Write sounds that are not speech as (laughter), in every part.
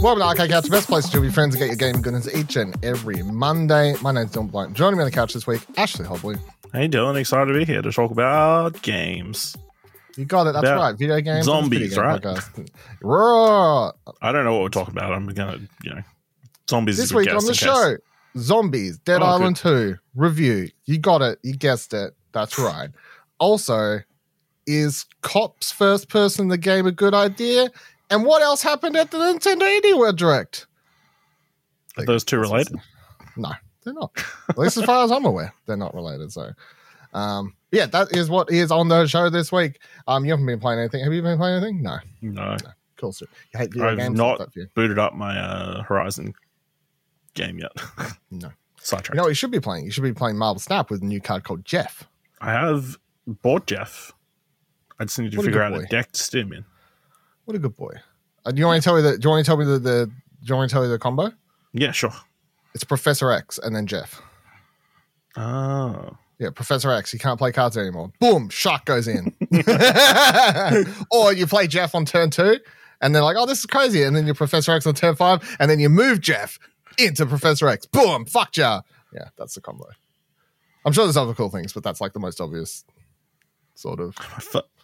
Welcome to Arcade Couch, the best place to be friends and get your gaming goodness each and every Monday. My name's Dylan Blight. Joining me on the couch this week, Ashley Hobley. Hey Dylan, excited to be here to talk about games. You got it. That's About right. Video games. zombies, video game right? podcast. I don't know what we're talking about. I'm gonna, you know, zombies. This is week on the in case. show, Zombies, Dead Oh, Island 2 review. You got it. You guessed it. That's right. Also, is Cops first person in the game a good idea? And what else happened at the Nintendo Indie World Direct? Are those two related? No, they're not. At least as far as I'm aware, they're not related. So, um, yeah, that is what is on the show this week. Um, you haven't been playing anything. Have you been playing anything? No. No, Cool. So you hate video I've games? not- booted up my uh, Horizon game yet. (laughs) No. Sidetracked. You know you should be playing? You should be playing Marvel Snap with a new card called Jeff. I have bought Jeff. I just need to What figure good out boy. a deck to steam in. What a good boy. Uh, do you want to tell me the? Do you want to tell me the? the do you want to tell me the combo? Yeah, sure. It's Professor X and then Jeff. Oh, Yeah, Professor X. You can't play cards anymore. Boom! Shark goes in. (laughs) or you play Jeff on turn two, and they're like, "Oh, this is crazy," and then you're Professor X on turn five, and then you move Jeff into Professor X. Boom! Fuck ya. Yeah, that's the combo. I'm sure there's other cool things, but that's like the most obvious sort of.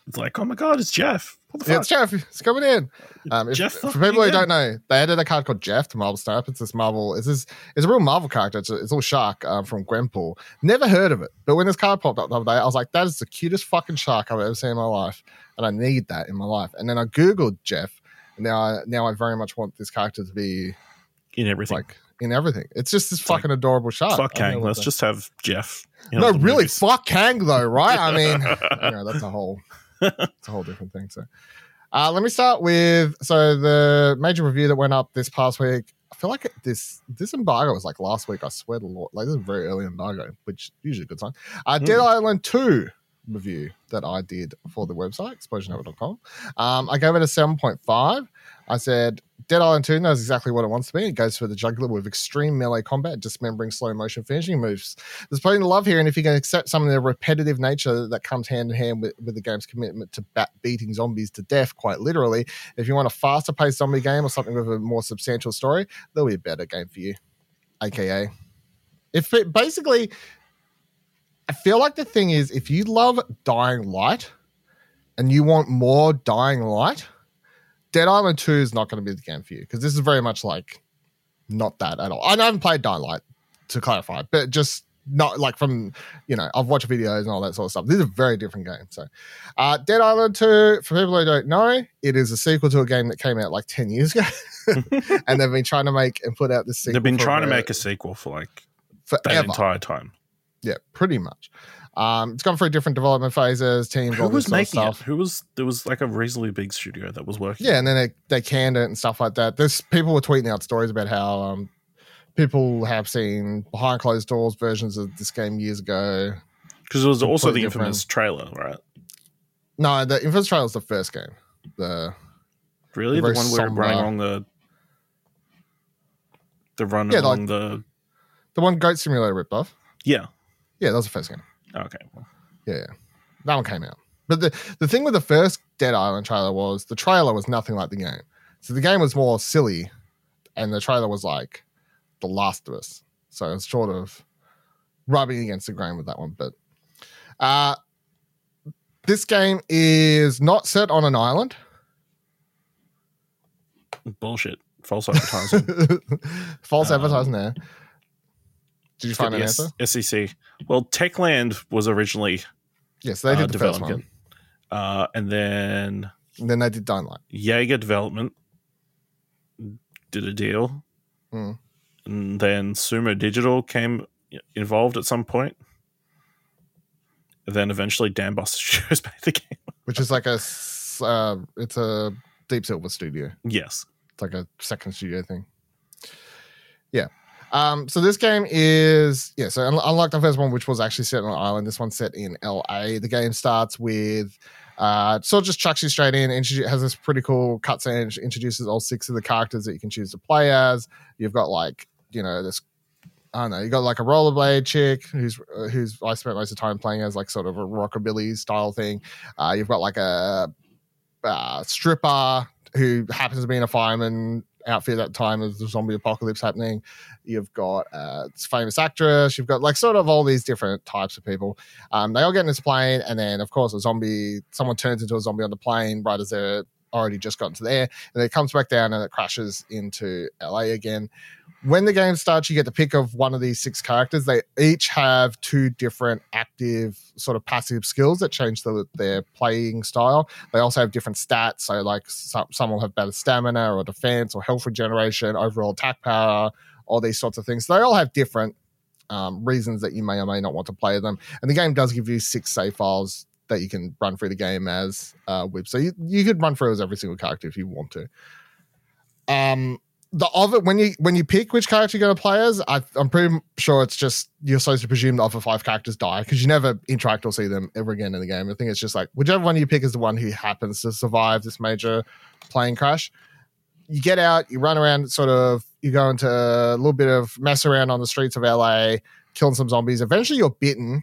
It's like, oh my god, it's Jeff. What the Yeah, fuck? it's Jeff. It's coming in. Um, if- Jeff for people who don't know, they added a card called Jeff to Marvel Snap. It's this Marvel. It's this. It's a real Marvel character. It's a, it's a little shark um, from Gwenpool. Never heard of it, but when this card popped up the other day, I was like, "That is the cutest fucking shark I've ever seen in my life, and I need that in my life." And then I googled Jeff. And now, I, now I very much want this character to be in everything. like in everything. It's just this like, fucking adorable shark. fuck know Kang. Let's the- just have Jeff. in no, really, movies. fuck Kang though, right? I mean, (laughs) you know, that's a whole, (laughs) it's a whole different thing. So, uh, let me start with so the major review that went up this past week. I feel like this this embargo was like last week. I swear to Lord, like this is a very early embargo, which usually a good sign. Uh, Dead Hmm. Island Two review that I did for the website explosionnetwork.com. Um, I gave it a seven point five. I said Dead Island 2 knows exactly what it wants to be. It goes for the juggler with extreme melee combat, dismembering slow motion finishing moves. There's plenty to love here, and if you can accept some of the repetitive nature that comes hand in hand with, with the game's commitment to bat- beating zombies to death, quite literally, if you want a faster paced zombie game or something with a more substantial story, there'll be a better game for you. AKA. If it basically, I feel like the thing is, if you love Dying Light and you want more Dying Light, Dead Island 2 is not going to be the game for you because this is very much like not that at all. I haven't played Dying Light to clarify, but just not like from, you know, I've watched videos and all that sort of stuff. This is a very different game. So, uh, Dead Island 2, for people who don't know, it is a sequel to a game that came out like 10 years ago. (laughs) and they've been trying to make and put out this sequel. They've been trying to make a sequel for like that forever. entire time. Yeah, pretty much. Um, it's gone through different development phases, teams, Who was making it? stuff. Who was there was like a reasonably big studio that was working. Yeah, and then they, they canned it and stuff like that. There's people were tweeting out stories about how um, people have seen behind closed doors versions of this game years ago. because it was also the Completely infamous trailer, right? No, the Infamous trailer is the first game. The Really, The the, one where somber- running along the the run Yeah, along like- the the one Goat Simulator ripped off. yeah. Yeah, that was the first game. Okay, Yeah, that one came out. But the the thing with the first Dead Island trailer was the trailer was nothing like the game. So the game was more silly, and the trailer was like The Last of Us. So it's sort of rubbing against the grain with that one. But uh, this game is not set on an island. bullshit, false advertising. (laughs) False Um, advertising there. Did you find an yes, answer? SEC. Well, Techland was originally Yes, they uh, did the first one. uh, and then And then they did Light. Yager Development did a deal, Hmm. and then Sumo Digital came involved at some point. And then eventually Dambuster (laughs) Studios made the game. which is like a uh, it's a Deep Silver studio. Yes. It's like a second studio thing. Yeah. Um, so this game is yeah. So un- unlike the first one, which was actually set on an island, this one's set in L.A. The game starts with uh, sort of just chucks you straight in. Has this pretty cool cutscene. Introduces all six of the characters that you can choose to play as. You've got like you know this. I don't know. You got like a rollerblade chick who's uh, who's I spent most of the time playing as like sort of a rockabilly style thing. Uh, you've got like a uh, stripper who happens to be in a fireman outfit at the time of the zombie apocalypse happening. You've got uh, famous actress. You've got like sort of all these different types of people. Um, they all get in this plane, and then of course a zombie. Someone turns into a zombie on the plane right as they're already just gotten to there, and it comes back down and it crashes into LA again. When the game starts, you get the pick of one of these six characters. They each have two different active, sort of passive skills that change the, their playing style. They also have different stats. So, like, some, some will have better stamina or defense or health regeneration, overall attack power, all these sorts of things. So They all have different um, reasons that you may or may not want to play them. And the game does give you six save files that you can run through the game as uh, whip. So you, you could run through as every single character if you want to. Um, the other when you when you pick which character you're going to play as, I, am pretty sure it's just you're supposed to presume the other five characters die because you never interact or see them ever again in the game. I think it's just like whichever one you pick is the one who happens to survive this major plane crash. You get out, you run around, sort of, you go into a little bit of mess around on the streets of LA, killing some zombies. Eventually, you're bitten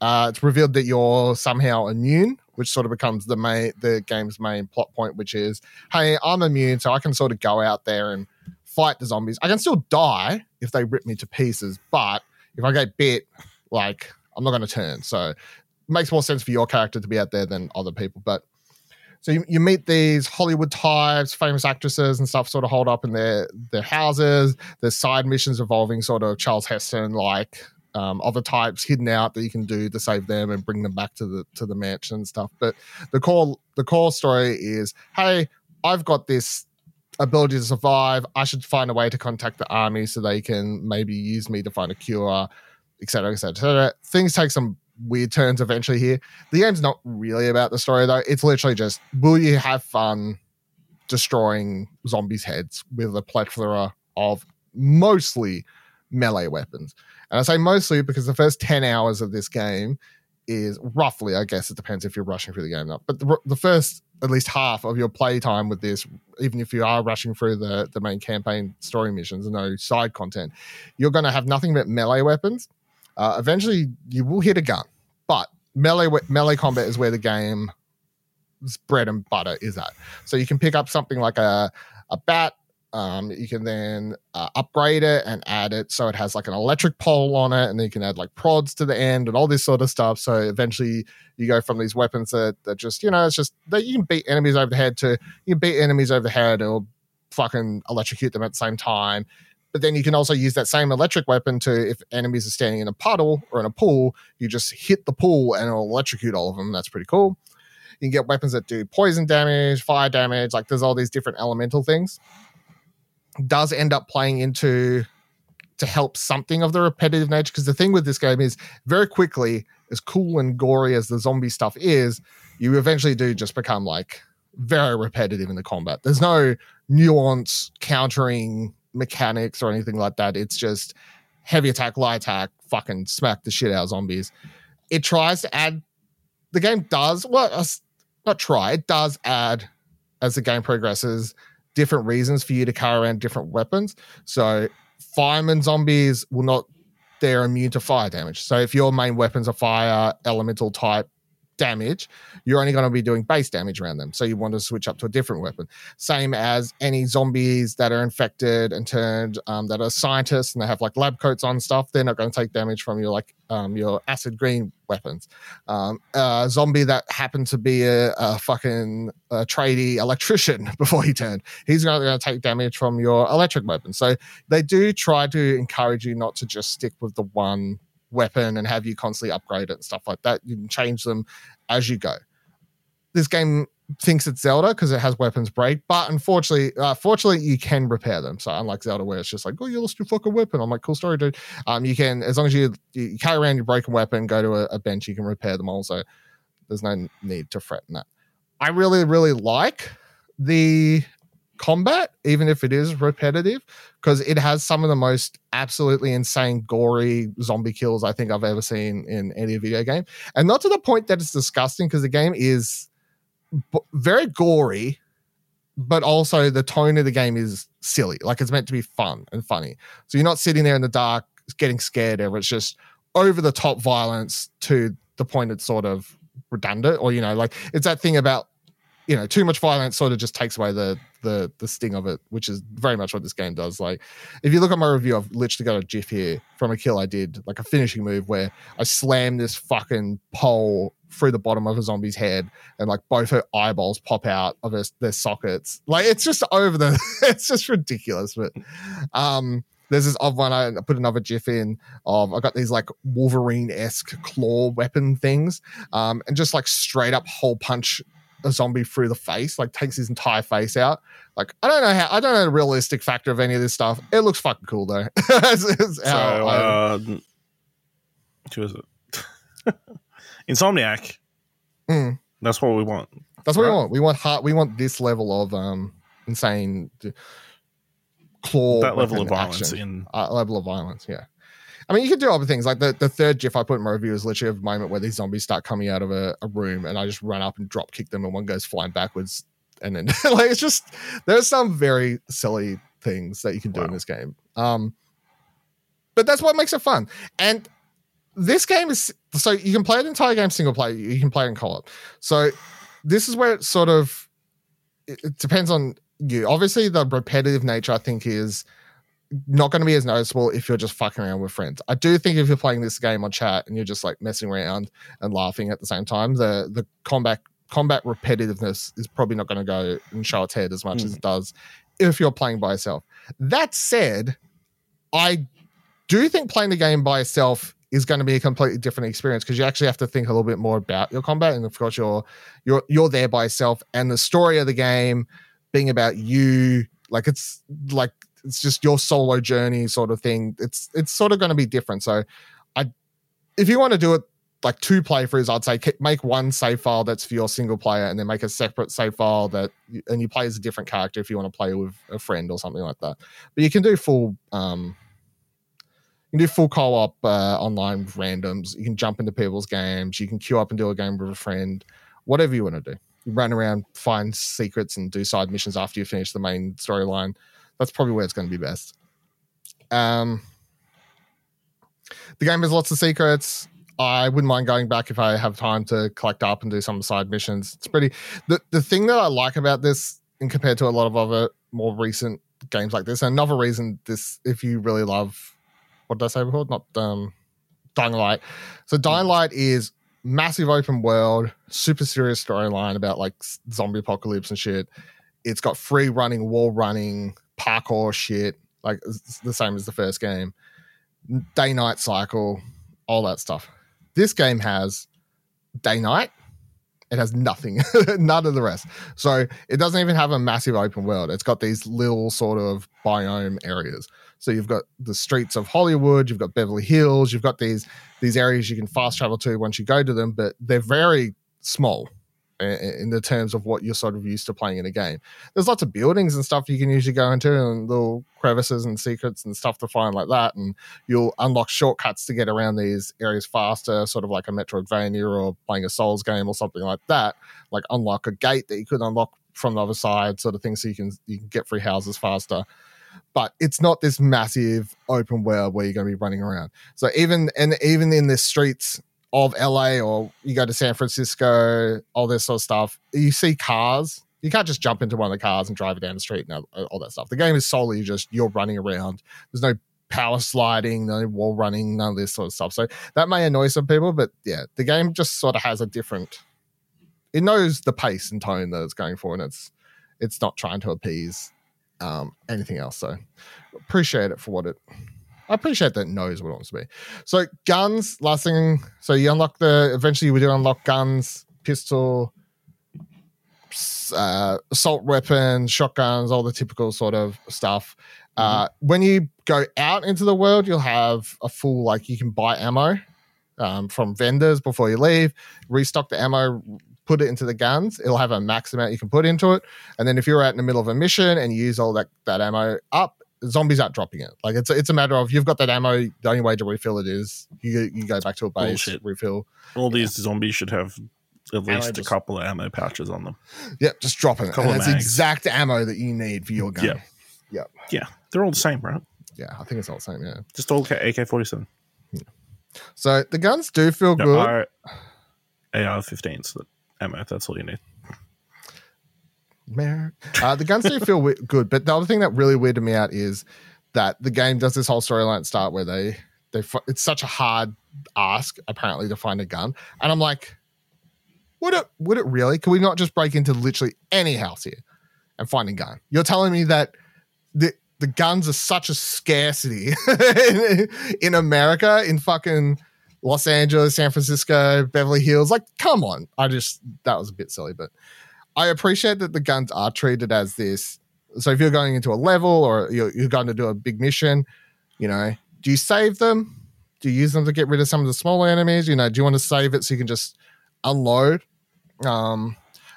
uh, it's revealed that you're somehow immune, which sort of becomes the main the game's main plot point, which is, hey, I'm immune, so I can sort of go out there and fight the zombies. I can still die if they rip me to pieces, but if I get bit, like I'm not going to turn. So it makes more sense for your character to be out there than other people. But so you, you meet these Hollywood types, famous actresses and stuff, sort of hold up in their their houses. There's side missions involving sort of Charles Heston like um, other types hidden out that you can do to save them and bring them back to the to the mansion and stuff. But the core the core story is, hey, I've got this ability to survive. I should find a way to contact the army so they can maybe use me to find a cure, etc., etc., etc. Things take some weird turns eventually here. The game's not really about the story though. It's literally just will you have fun destroying zombies' heads with a plethora of mostly melee weapons. And I say mostly because the first 10 hours of this game is roughly, I guess it depends if you're rushing through the game or not, but the, the first at least half of your playtime with this, even if you are rushing through the, the main campaign story missions and no side content, you're going to have nothing but melee weapons. Uh, eventually, you will hit a gun, but melee melee combat is where the game's bread and butter is at. So you can pick up something like a a bat, um, you can then uh, upgrade it and add it so it has like an electric pole on it, and then you can add like prods to the end and all this sort of stuff. So eventually, you go from these weapons that, that just you know it's just that you can beat enemies over the head to you can beat enemies over the head or fucking electrocute them at the same time. But then you can also use that same electric weapon to if enemies are standing in a puddle or in a pool, you just hit the pool and it'll electrocute all of them. That's pretty cool. You can get weapons that do poison damage, fire damage, like there's all these different elemental things does end up playing into to help something of the repetitive nature. Because the thing with this game is very quickly, as cool and gory as the zombie stuff is, you eventually do just become like very repetitive in the combat. There's no nuance countering mechanics or anything like that. It's just heavy attack, light attack, fucking smack the shit out of zombies. It tries to add, the game does, well, not try, it does add as the game progresses different reasons for you to carry around different weapons. So fireman zombies will not they're immune to fire damage. So if your main weapons are fire elemental type damage, you're only going to be doing base damage around them. So you want to switch up to a different weapon. Same as any zombies that are infected and turned um, that are scientists and they have like lab coats on stuff. They're not going to take damage from your like um, your acid green weapons. Um, a zombie that happened to be a, a fucking a tradie electrician (laughs) before he turned, he's not going to take damage from your electric weapon. So they do try to encourage you not to just stick with the one weapon and have you constantly upgrade it and stuff like that. You can change them as you go. This game thinks it's Zelda because it has weapons break, but unfortunately, uh, fortunately, you can repair them. So unlike Zelda, where it's just like, oh, you lost your fucking weapon. I'm like, cool story, dude. Um, you can as long as you, you carry around your broken weapon, go to a, a bench, you can repair them. Also, there's no need to fret that. I really, really like the combat, even if it is repetitive, because it has some of the most absolutely insane, gory zombie kills I think I've ever seen in any video game. And not to the point that it's disgusting, because the game is b- very gory, but also the tone of the game is silly. Like it's meant to be fun and funny. So you're not sitting there in the dark getting scared ever. It's just over the top violence to the point it's sort of redundant, or, you know, like it's that thing about you know, too much violence sort of just takes away the the the sting of it, which is very much what this game does. Like, if you look at my review, I've literally got a GIF here from a kill I did, like a finishing move where I slammed this fucking pole through the bottom of a zombie's head, and like both her eyeballs pop out of her, their sockets. Like, it's just over the, (laughs) it's just ridiculous. But um, there's this odd one. I put another GIF in of I got these like Wolverine esque claw weapon things, um, and just like straight up hole punch a zombie through the face, like takes his entire face out. Like I don't know how I don't know the realistic factor of any of this stuff. It looks fucking cool though. (laughs) it's, it's So, uh, who is it? (laughs) Insomniac. Mm. That's what we want. that's what we want. We want heart. We want this level of um insane claw. that level of weapon violence action. in uh, level of violence. Yeah. I mean, you can do other things. Like the, the third GIF I put in my review is literally a moment where these zombies start coming out of a, a room and I just run up and drop kick them and one goes flying backwards. And then, (laughs) like, it's just, there's some very silly things that you can do in this game. Um, but that's what makes it fun. And this game is, so you can play the entire game single player, you can play it in co op. So this is where it sort of, it, it depends on you. Obviously, the repetitive nature, I think, is not going to be as noticeable if you're just fucking around with friends. I do think if you're playing this game on chat and you're just like messing around and laughing at the same time, the the combat combat repetitiveness is probably not going to go and show its head as much as hmm. it does if you're playing by yourself. That said, I do think playing the game by yourself is going to be a completely different experience because you actually have to think a little bit more about your combat and of course you're you're you're there by yourself and the story of the game being about you like it's like it's just your solo journey sort of thing. It's it's sort of going to be different. So i if you want to do it like two playthroughs i'd say make one save file that's for your single player and then make a separate save file that and you play as a different character if you want to play with a friend or something like that. But you can do full um you can do full co-op uh, online with randoms. You can jump into people's games. You can queue up and do a game with a friend. Whatever you want to do run around find secrets and do side missions after you finish the main storyline that's probably where it's going to be best. Um, the game has lots of secrets. I wouldn't mind going back if I have time to collect up and do some side missions. It's pretty. The the thing that I like about this, in compared to a lot of other more recent games like this, another reason this, if you really love, what did I say before? Not um, Dying Light. So Dying Light is massive open world, super serious storyline about like zombie apocalypse and shit. It's got free running, wall running, parkour shit, like the same as the first game. Day night cycle, all that stuff. This game has day night. It has nothing, (laughs) none of the rest. So it doesn't even have a massive open world. It's got these little sort of biome areas. So you've got the streets of Hollywood, you've got Beverly Hills, you've got these these areas you can fast travel to once you go to them, but they're very small in the terms of what you're sort of used to playing in a game. There's lots of buildings and stuff you can usually go into and little crevices and secrets and stuff to find like that. And you'll unlock shortcuts to get around these areas faster, sort of like a Metroidvania or playing a Souls game or something like that. Like unlock a gate that you could unlock from the other side, sort of thing, so you can you can get free houses faster. But it's not this massive open world where you're going to be running around. So even and even in the streets of LA or you go to San Francisco, all this sort of stuff, you see cars. You can't just jump into one of the cars and drive it down the street and all, that stuff. The game is solely just you're running around. There's no power sliding, no wall running, none of this sort of stuff. So that may annoy some people, but yeah, the game just sort of has a different. It knows the pace and tone that it's going for, and it's it's not trying to appease um, anything else. So appreciate it for what it. I appreciate that knows what it wants to be. So guns, last thing. So you unlock the. Eventually, we do unlock guns, pistol, uh, assault weapons, shotguns, all the typical sort of stuff. Uh, when you go out into the world, you'll have a full like you can buy ammo um, from vendors before you leave. Restock the ammo, put it into the guns. It'll have a max amount you can put into it, and then if you're out in the middle of a mission and you use all that that ammo up, zombies aren't dropping it. Like it's it's a matter of you've got that ammo. The only way to refill it is you you go back to a base, Bullshit. refill. all these zombies should have at Ammo least a just- couple of ammo pouches on them. Yep, just dropping it. And mags. exact ammo that you need for your gun. Yeah. Yeah, they're all the same, right? Yeah, I think it's all the same. Yeah. Just all AK forty seven. So the guns do feel No, good. AR, AR 15s. That ammo. That's all you need. Uh, the guns do feel we- good, but the other thing that really weirded me out is that the game does this whole storyline start where they they it's such a hard ask apparently to find a gun, and I'm like, would it would it really? Can we not just break into literally any house here and find a gun? You're telling me that the the guns are such a scarcity (laughs) in America in fucking Los Angeles, San Francisco, Beverly Hills. Like, come on. I just that was a bit silly, but I appreciate that the guns are treated as this. So if you're going into a level or you're, you're going to do a big mission, you know, do you save them? Do you use them to get rid of some of the smaller enemies? You know, do you want to save it so you can just unload? Um,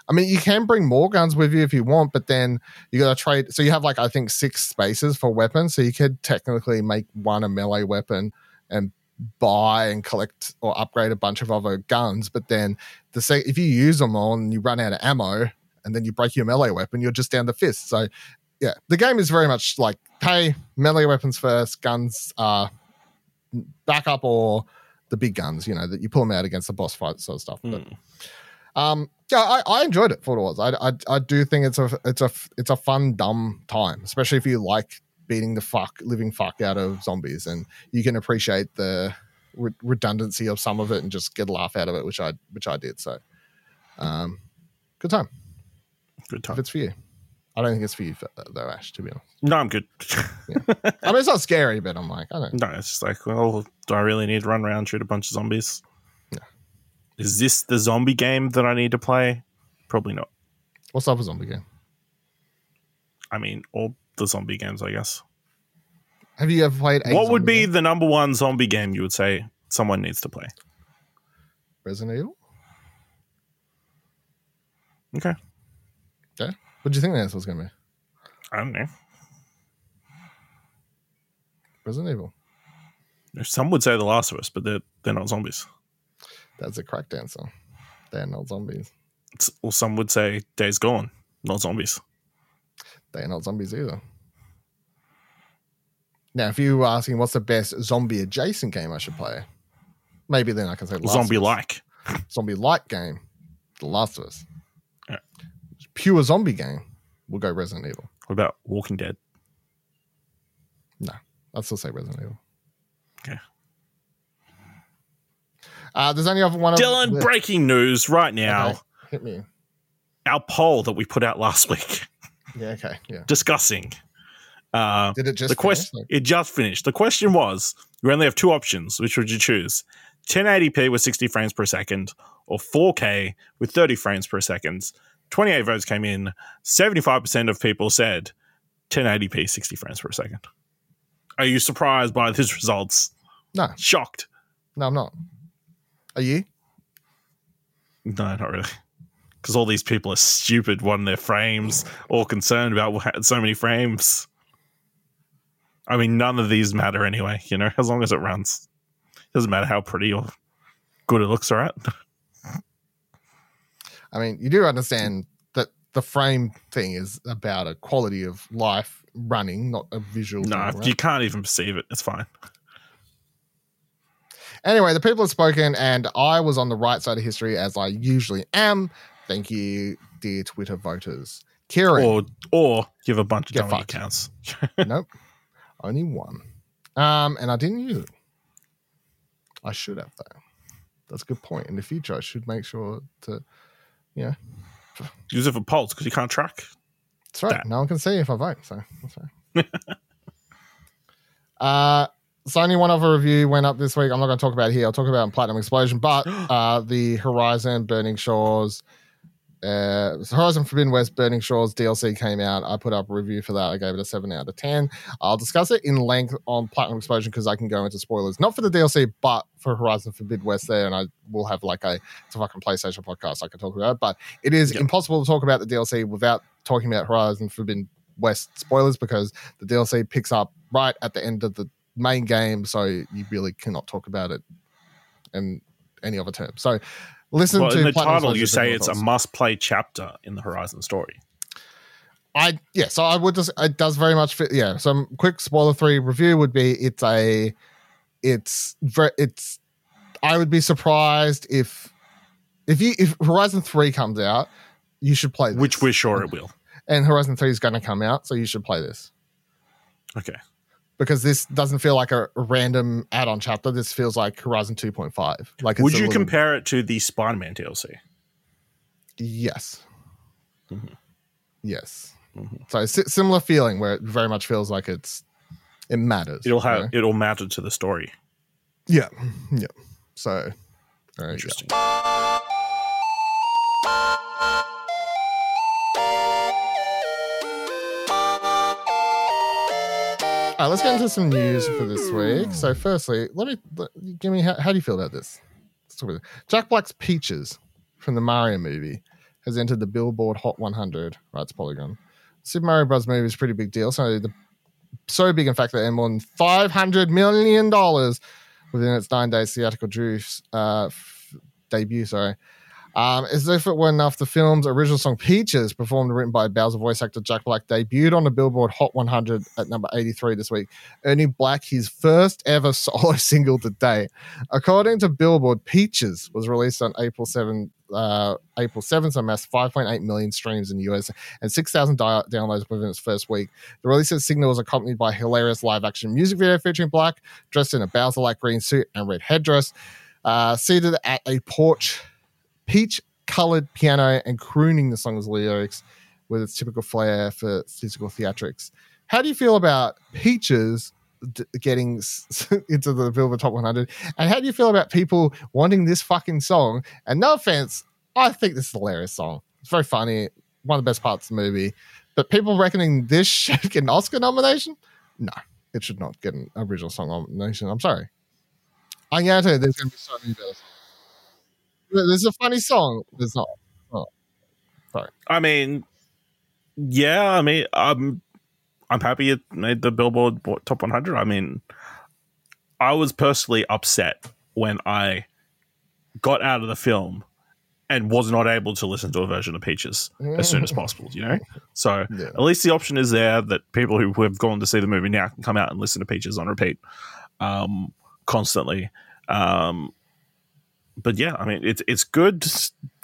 I mean, you can bring more guns with you if you want, but then you got to trade. So you have like I think six spaces for weapons, so you could technically make one a melee weapon and buy and collect or upgrade a bunch of other guns. But then the say if you use them all and you run out of ammo, and then you break your melee weapon, you're just down to fists. So yeah, the game is very much like hey, melee weapons first, guns are backup or the big guns. You know that you pull them out against the boss fight sort of stuff. But Hmm. um, yeah, I, I enjoyed it for what it was. I, I I do think it's a it's a it's a fun dumb time, especially if you like beating the fuck living fuck out of zombies, and you can appreciate the re- redundancy of some of it and just get a laugh out of it, which I which I did. So, um, good time Good time. if it's for you. I don't think it's for you though, Ash. To be honest, No, I'm good. (laughs) I mean it's not scary, but I'm like I don't. no, it's just like, well, do I really need to run around shoot a bunch of zombies? No. Is this the zombie game that I need to play? Probably not. What's up with zombie game? I mean, all the zombie games, I guess. Have you ever played? A what would be game? the number one zombie game you would say someone needs to play? Resident Evil? Okay. Okay. What do you think the answer was going to be? I don't know. Resident Evil. Some would say The Last of Us, but they're they're not zombies. That's a correct answer. They're not zombies. It's, or some would say Days Gone, not zombies. They're not zombies either. Now, if you were asking what's the best zombie adjacent game I should play, maybe then I can say of. Zombie like. zombie like game, The Last of Us. Yeah. Pure zombie game, we'll go Resident Evil. What about Walking Dead? No, I'd still say Resident Evil. Okay. Uh, there's only other one. of- Dylan, breaking news right now. Okay, hit me. Our poll that we put out last week Yeah. Okay. Yeah. discussing. Uh, Did it just the question it just finished. The question was: you only have two options. Which would you choose? 1080p with 60 frames per second, or 4K with 30 frames per second. 28 votes came in. 75% of people said 1080p, 60 frames per second. Are you surprised by these results? No, Shocked? no, I'm not. Are you? No, not really. Because all these people are stupid, wanting their frames, all concerned about so many frames. I mean, none of these matter anyway, you know, as long as it runs. Doesn't matter how pretty or good it looks, all right? I mean, you do understand that the frame thing is about a quality of life running, not a visual. No, thing, right? you can't even perceive it. It's fine. Anyway, the people have spoken, and I was on the right side of history as I usually am. Thank you, dear Twitter voters. Kieran, Or or have a bunch of dummy fucked. accounts. (laughs) nope, only one. Um, and I didn't use it. I should have though. That's a good point. In the future, I should make sure to. Yeah, use it for polls because you can't track. That's right. That. No one can see if I vote, so that's right. (laughs) uh, so only one other review went up this week. I'm not going to talk about here. I'll talk about Platinum Explosion, but (gasps) uh, the Horizon Burning Shores, uh, Horizon Forbidden West Burning Shores DLC came out. I put up a review for that. I gave it a seven out of ten. I'll discuss it in length on Platinum Explosion because I can go into spoilers, not for the DLC, but for Horizon Forbidden West there, and I will have like a it's a fucking PlayStation podcast I can talk about. But it is Yep. impossible to talk about the DLC without talking about Horizon Forbidden West spoilers because the DLC picks up right at the end of the main game, so you really cannot talk about it in any other term. So listen Well, to in the Platinum title, you say it's a must play chapter in the Horizon story. I yeah, so I would just it does very much fit. Yeah, some quick spoiler three review would be it's a it's very it's I would be surprised if if you if Horizon three comes out, you should play this. Which we're sure it will. and Horizon Three is going to come out, so you should play this Okay. Because this doesn't feel like a random add-on chapter. This feels like Horizon 2.5. Like, it's Would you little- compare it to the Spider Man DLC? Yes. Mhm. Yes. Mhm. So si- similar feeling where it very much feels like it's it matters. It'll you have know? it'll matter to the story. yeah, yeah. So. Interesting. All right, let's get into some news for this week. So, firstly, let me let, give me how, how do you feel about this? Jack Black's Peaches from the Mario movie has entered the Billboard Hot 100. Right, it's Polygon. Super Mario Bros. movie is a pretty big deal. So, the, so big, in fact, that it earned more than $500 million within its nine days theatrical juice, uh, f- debut. Sorry. Um, as if it were enough, the film's original song Peaches, performed and written by Bowser voice actor Jack Black, debuted on the Billboard Hot 100 at number 83 this week, earning Black his first ever (laughs) solo single to date. According to Billboard, Peaches was released on April 7, uh, April 7th, so amassed 5.8 million streams in the US and 6,000 di- downloads within its first week. The release of single was accompanied by a hilarious live action music video featuring Black, dressed in a Bowser like green suit and red headdress, uh, seated at a porch peach colored piano and crooning the song's lyrics with its typical flair for physical theatrics. How do you feel about Peaches d- getting s- (laughs) into the Billboard Top 100? And how do you feel about people wanting this fucking song? And no offense, I think this is a hilarious song. It's very funny, one of the best parts of the movie. But people reckoning this (laughs) should get an Oscar nomination? No, it should not get an original song nomination. I'm sorry. I guarantee there's going to be so many better songs. There's a funny song. There's not. I mean, yeah. I mean, I'm I'm happy it made the Billboard Top 100. I mean, I was personally upset when I got out of the film and was not able to listen to a version of Peaches as soon as possible. You know, so Yeah. at least the option is there that people who have gone to see the movie now can come out and listen to Peaches on repeat um, constantly. Um, but yeah, I mean, it's it's good,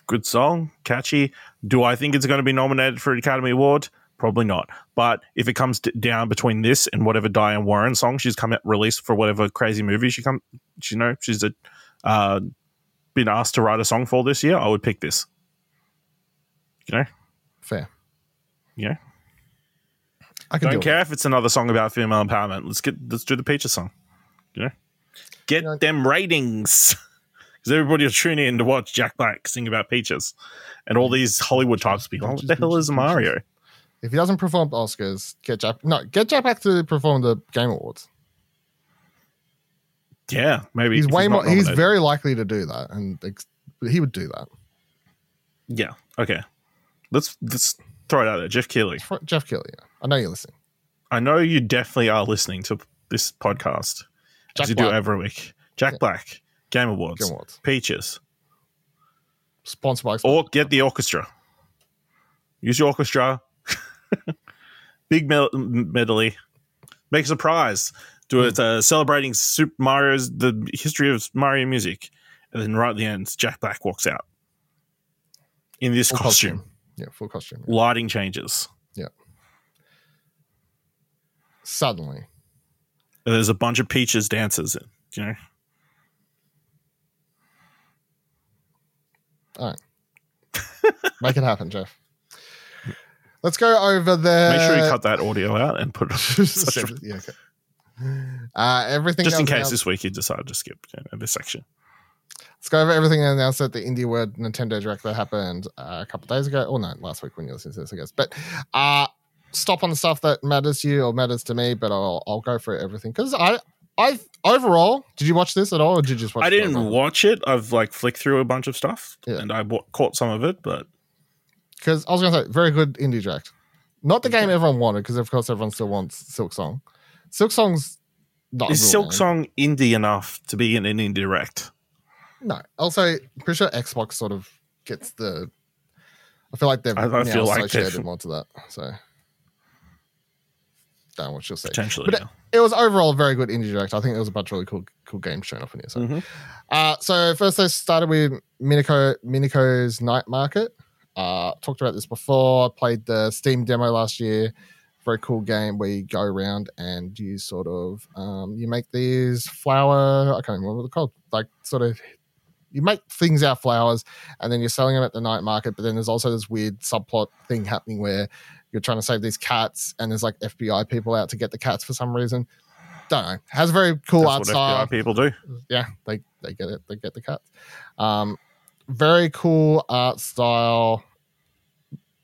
good song, catchy. Do I think it's going to be nominated for an Academy Award? Probably not. But if it comes d- down between this and whatever Diane Warren song she's come out released for whatever crazy movie she come, you know, she's a, uh, been asked to write a song for this year, I would pick this. You know, Fair. Yeah. I can don't do care if it's another song about female empowerment. Let's get let's do the Peaches song. You know, get Yeah. them ratings (laughs) because everybody will tune in to watch Jack Black sing about peaches, and all these Hollywood types be, oh, what the hell is Mario? If he doesn't perform the Oscars, get Jack. No, get Jack Black to perform the Game Awards. Yeah, maybe He's way not more. He's very likely to do that, and he would do that. yeah. Okay, let's let's throw it out there. Geoff Keighley, Jeff Kelly, I know you're listening. I know you definitely are listening to this podcast Jack as you Black. do every week. Jack Yeah. Black, Game Awards, Game Awards, Peaches, sponsored by. or get the orchestra. Use your orchestra. (laughs) Big mel- medley. Make a surprise. Do it uh, celebrating Super Mario's the history of Mario music, and then right at the end, Jack Black walks out in this Full costume. Yeah, full costume. Lighting changes. Yeah. Suddenly, And there's a bunch of peaches dancers. You know, make it happen, Jeff. Let's go over the. make sure you cut that audio out and put it. (laughs) yeah, okay. Uh, everything just in case announced- this week you decided to skip you know, this section. Let's go over everything announced at the Indie World Nintendo Direct that happened uh, a couple days ago. Or no, last week when you listened to this, I guess. But uh, stop on the stuff that matters to you or matters to me. But I'll I'll go for everything because I I overall did you watch this at all or did you just watch? I didn't program? watch it. I've like flicked through a bunch of stuff, Yeah. and I caught some of it. But because I was going to say very good indie direct. Not the game everyone wanted because of course everyone still wants Silksong. Silk Song's not is Silk game. Song indie enough to be in an indie direct? No. Also, pretty sure Xbox sort of gets the. I feel like they've I- I feel like associated more to that. So, know what you'll say. Potentially, But yeah. it was overall a very good indie direct. I think there was a bunch of really cool cool games shown off in here. So, Mhm. uh, so first they started with Mineko Mineko's Night Market. Uh, talked about this before. I played the Steam demo last year. Very cool game where you go around and you sort of um, you make these flower. I can't remember what they're called. Like sort of you make things out of flowers and then you're selling them at the night market. But then there's also this weird subplot thing happening where you're trying to save these cats and there's like FBI people out to get the cats for some reason. Don't know. Has a very cool That's art what style FBI people do. yeah, they they get it. They get the cats. Um, very cool art style.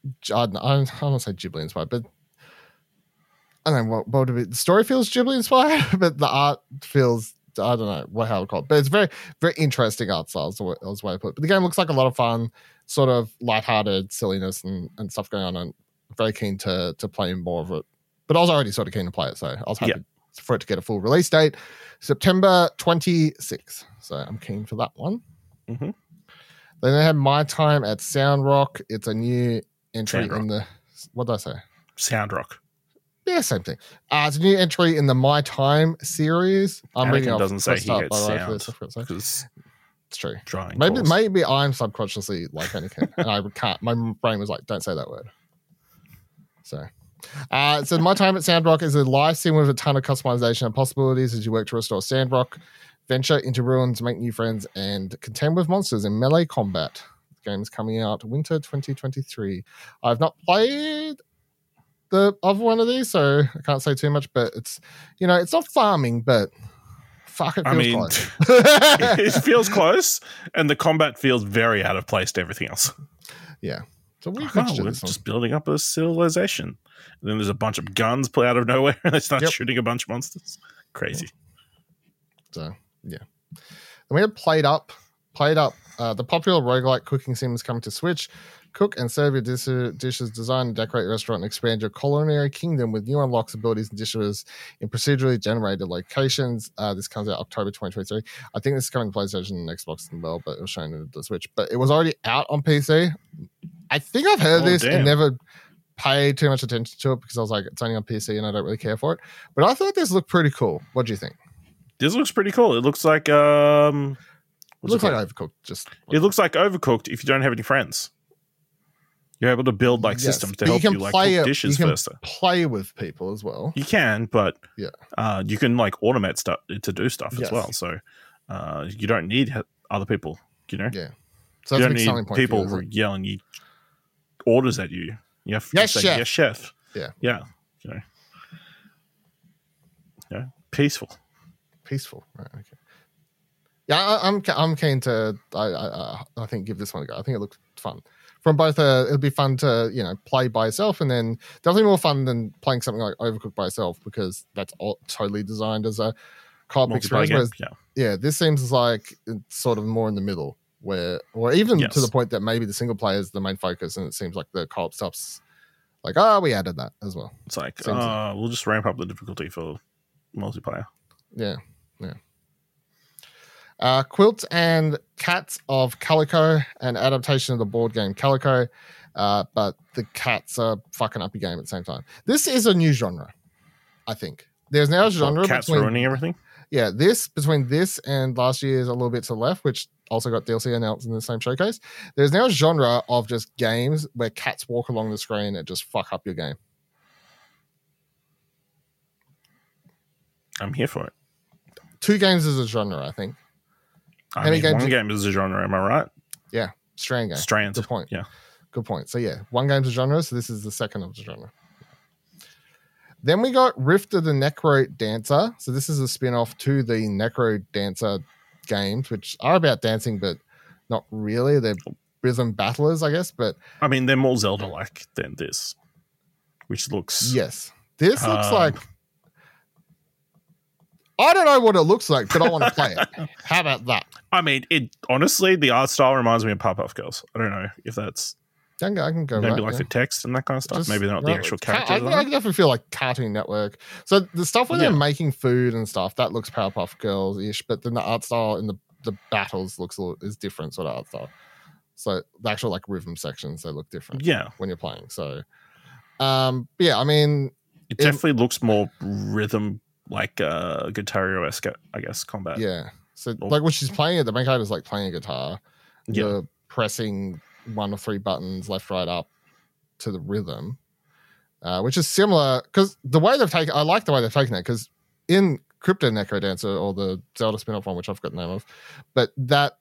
I don't, I don't want to say Ghibli inspired, but I don't know what, what would it be. The story feels Ghibli inspired, (laughs) but the art feels I don't know what how to call it. But it's very very interesting art style. Is the way, is the way I put it. But the game looks like a lot of fun, sort of lighthearted silliness and, and stuff going on. And very keen to to play more of it. But I was already sort of keen to play it, so I was happy for it to get a full release date. September 26th. So I'm keen for that one. Mhm. Then they have My Time at Sandrock. It's a new entry Sound in the. What did I say? Sound rock. Yeah, same thing. Uh, it's a new entry in the My Time series. I'm reading Anakin off doesn't say he up, gets by the way, sound this, I forgot to say. because It's true. Maybe calls. maybe I'm subconsciously like Anakin, and I can't. My brain was like, "Don't say that word." So, uh, so my time at Sandrock is a live sim with a ton of customization and possibilities as you work to restore Sandrock, venture into ruins, make new friends, and contend with monsters in melee combat. The game is coming out winter 2023. I've not played the other one of these, so I can't say too much. But it's you know it's not farming, but fuck it I mean, close. (laughs) it feels close, and the combat feels very out of place to everything else. So we could oh, just building up a civilization. And then there's a bunch of guns pull out of nowhere, (laughs) and they start Yep. shooting a bunch of monsters. Crazy. So yeah. And we have PlateUp, played up. Uh, the popular roguelike cooking sim is coming to Switch. Cook and serve your dis- dishes, design and decorate your restaurant, and expand your culinary kingdom with new unlocks, abilities, and dishes in procedurally generated locations. Uh, this comes out October 2023. I think this is coming to PlayStation and Xbox as well, but it was shown in the Switch. But it was already out on PC. I think I've heard Oh, this damn. and never paid too much attention to it because I was like, it's only on PC and I don't really care for it. But I thought this looked pretty cool. What do you think? This looks pretty cool. It looks like um, It looks it like? Overcooked. Just it looks like Overcooked if you don't have any friends. You're able to build like Yes, systems to you help can you, like play cook it- dishes you can first. play with people as well. You can, but Yeah. uh, you can like automate stuff to do stuff Yes. as well. So uh, you don't need other people. You know, Yeah. So you don't need you, people isn't yelling you orders at you. You have to Yes, say chef. yes, chef. Yeah. yeah. Know, yeah, peaceful. peaceful. Right, okay. Yeah, I, I'm I'm keen to. I, I I- think give this one a go. I think it looks fun. From both, uh, it'll be fun to you know play by yourself, and then definitely more fun than playing something like Overcooked by yourself because that's all totally designed as a co-op experience. Whereas, Yeah, yeah, this seems like it's sort of more in the middle, where or even Yes. to the point that maybe the single player is the main focus, and it seems like the co-op stuff's like, oh, we added that as well. it's like Seems uh, we'll just ramp up the difficulty for multiplayer. Yeah, yeah. Uh, Quilt and Cats of Calico, an adaptation of the board game Calico, uh, but the cats are fucking up your game at the same time. This is a new genre, I think. There's now a genre cats between ruining everything. yeah this between this and last year's a little bit to the left, which also got DLC announced in the same showcase. There's now a genre of just games where cats walk along the screen and just fuck up your game. I'm here for it. Two games is a genre, I think. I How mean, games one you- game is a genre. Am I right? Yeah, Strand game. Strands. Good point. Yeah. Good point. So yeah, one game's a genre, so this is the second of the genre. Then we got Rift of the Necro Dancer. So this is a spin-off to the NecroDancer games, which are about dancing, but not really. They're rhythm battlers, I guess. But I mean, they're more Zelda-like than this, which looks yes, this looks Um, like. I don't know what it looks like, but I want to play it. How about that? I mean, it honestly, the art style reminds me of Pop Powerpuff Girls. I don't know if that's I can, I can go. maybe that, like yeah. the text and that kind of stuff. Just- maybe they're not the no, actual characters. I, on I definitely feel like Cartoon Network. So the stuff where they're making food and stuff that looks Powerpuff Girls ish, but then the art style in the the battles looks a little, is different sort of art style. So the actual like rhythm sections they look different yeah, when you're playing. So, um, but yeah, I mean, it It- definitely looks more rhythm like uh Guitar esque, I guess, combat. yeah. So Oh. like when she's playing it, the main character's like playing a guitar. Yeah. You're pressing one or three buttons left, right, up to the rhythm, uh, which is similar because the way they've taken, I like the way they've taken it because in Crypto NecroDancer or the Zelda spin-off one, which I've got the name of, but that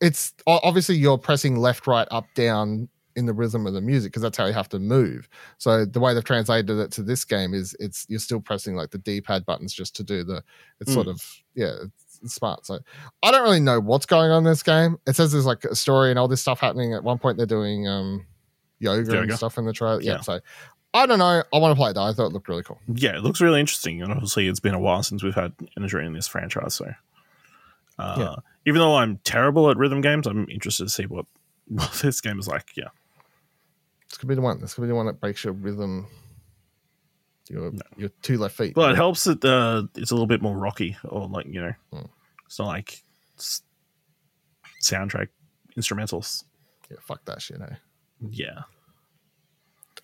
it's obviously you're pressing left, right, up, down in the rhythm of the music because that's how you have to move. So the way they've translated it to this game is it's you're still pressing like the D-pad buttons just to do the. It's Mm. sort of yeah, smart. So I don't really know what's going on in this game. It says there's like a story and all this stuff happening. At one point they're doing um yoga and stuff in the trailer. Yeah. Yeah. So I don't know. I want to play it though. I thought it looked really cool. Yeah, it looks really interesting, and obviously it's been a while since we've had energy in this franchise. So, uh, Yeah. even though I'm terrible at rhythm games, I'm interested to see what (laughs) what this game is like. Yeah, This could be the one. This could be the one that breaks your rhythm. Your your two left feet. well, it helps that uh, it's a little bit more rocky, or like you know, Hmm. it's not like soundtrack instrumentals. Yeah, fuck that shit. Hey. Yeah,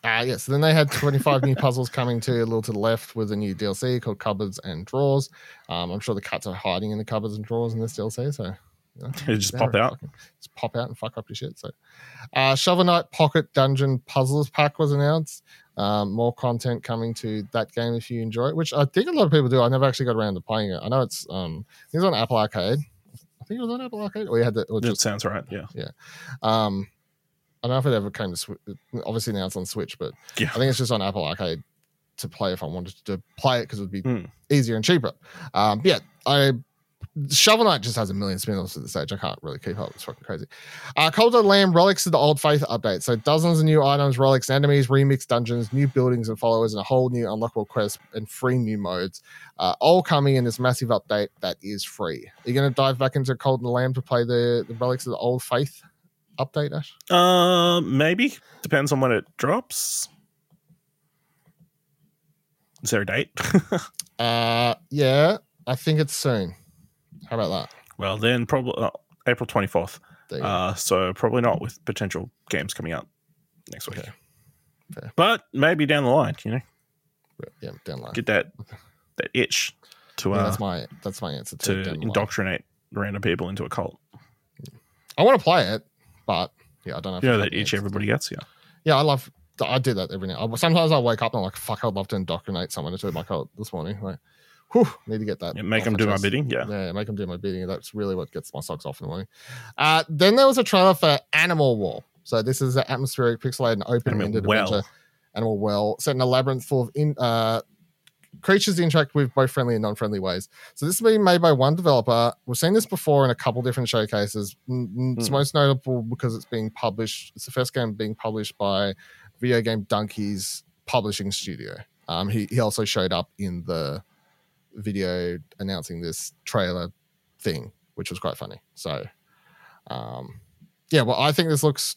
Ah, yes. so then they had 25 new puzzles coming to a little to the left with a new DLC called Cupboards and Drawers. Um, I'm sure the cats are hiding in the cupboards and drawers in this DLC. So you know, (laughs) just pop out. fucking- just pop out and fuck up your shit. So, uh, Shovel Knight Pocket Dungeon Puzzles Pack was announced. Um, more content coming to that game if you enjoy it, which I think a lot of people do. I never actually got around to playing it. I know it's um, I think it's on Apple Arcade. I think it was on Apple Arcade, or you had the, or just sounds right. Yeah, yeah. um, I don't know if it ever came to Switch. Obviously now it's on Switch, but Yeah. I think it's just on Apple Arcade to play if I wanted to play it because it would be Hmm. easier and cheaper. Um, but yeah, I Shovel Knight just has a million spin-offs at this stage. I can't really keep up. It's fucking crazy. Uh, Cult of Lamb Relics of the Old Faith update. So dozens of new items, relics, enemies, remixed dungeons, new buildings and followers, and a whole new unlockable quest and free new modes, uh, all coming in this massive update that is free. Are you going to dive back into Cult of the Lamb to play the, the Relics of the Old Faith update, Ash? uh, maybe depends on when it drops. Is there a date? (laughs) Uh, yeah, I think it's soon. How about that? well, then probably uh, April twenty fourth. There you go. Uh, so probably not with potential games coming out next week. Okay. Fair. But maybe down the line, you know, yeah, down the line. get that that itch to Yeah, uh, that's my that's my answer to, to the line. indoctrinate random people into a cult. I want to play it, but yeah, I don't know. If You know that itch everybody gets. Yeah, Yeah, I love. I do that every now. Sometimes I wake up and I'm like, "Fuck, I'd love to indoctrinate someone into my cult this morning." Like, whew, need to get that. Yeah, make them do my bidding. Yeah, Yeah, make them do my bidding. That's really what gets my socks off in the morning. Uh, then there was a trailer for Animal Well. So this is an atmospheric, pixelated, and open-ended Animal Well. adventure. Animal Well, set in a labyrinth full of in, uh, creatures interact with both friendly and non-friendly ways. So this has been made by one developer. We've seen this before in a couple different showcases. Mm, mm, It's Hmm. most notable because it's being published. It's the first game being published by Videogamedunkey's publishing studio. Um, he he also showed up in the video announcing this trailer thing, which was quite funny. So, um, yeah, well, I think this looks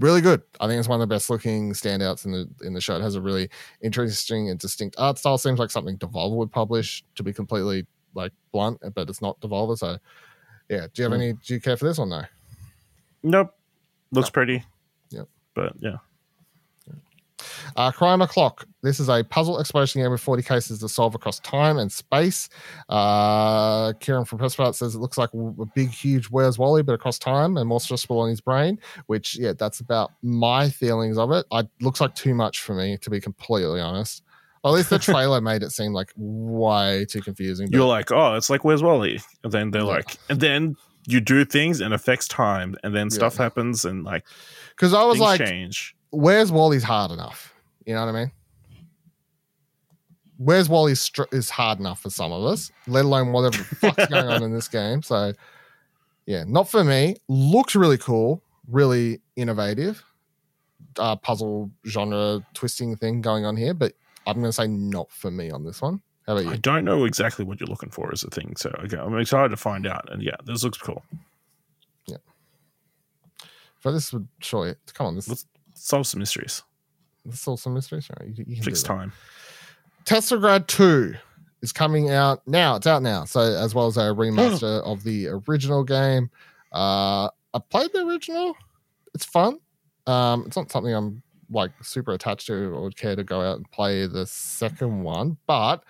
really good. I think it's one of the best looking standouts in the in the show. It has a really interesting and distinct art style. Seems like something Devolver would publish. To be completely like blunt, but it's not Devolver. So, yeah. Do you have Hmm. any? Do you care for this or no? nope. Looks No. pretty. Yep. but yeah, Uh, Crime O'Clock. This is a puzzle exploration game with 40 cases to solve across time and space. Uh, Kieran from Press Start says it looks like a big, huge Where's Wally, but across time and more stressful on his brain, which, yeah, that's about my feelings of it. It looks like too much for me, to be completely honest. At least the (laughs) trailer made it seem like way too confusing. you're like, oh, it's like where's Wally? And then they're Yeah. like, and then you do things and affects time, and then stuff Yeah. happens and like Because I was like, change. where's Wally's hard enough? You know what I mean? Where's Wally str- is hard enough for some of us, let alone whatever the fuck's (laughs) going on in this game. So, yeah, not for me. Looks really cool, really innovative, uh, puzzle genre twisting thing going on here. But I'm going to say not for me on this one. How about you? I don't know exactly what you're looking for as a thing, so okay, I'm excited to find out. And yeah, this looks cool. Yeah, but this would surely come on. This Let's solve some mysteries. This is all some. All right, you, you can Fix time. Teslagrad 2 is coming out now. It's out now. So, as well as a (gasps) remaster of the original game. Uh, I played the original. It's fun. Um, it's not something I'm like super attached to or would care to go out and play the second one, but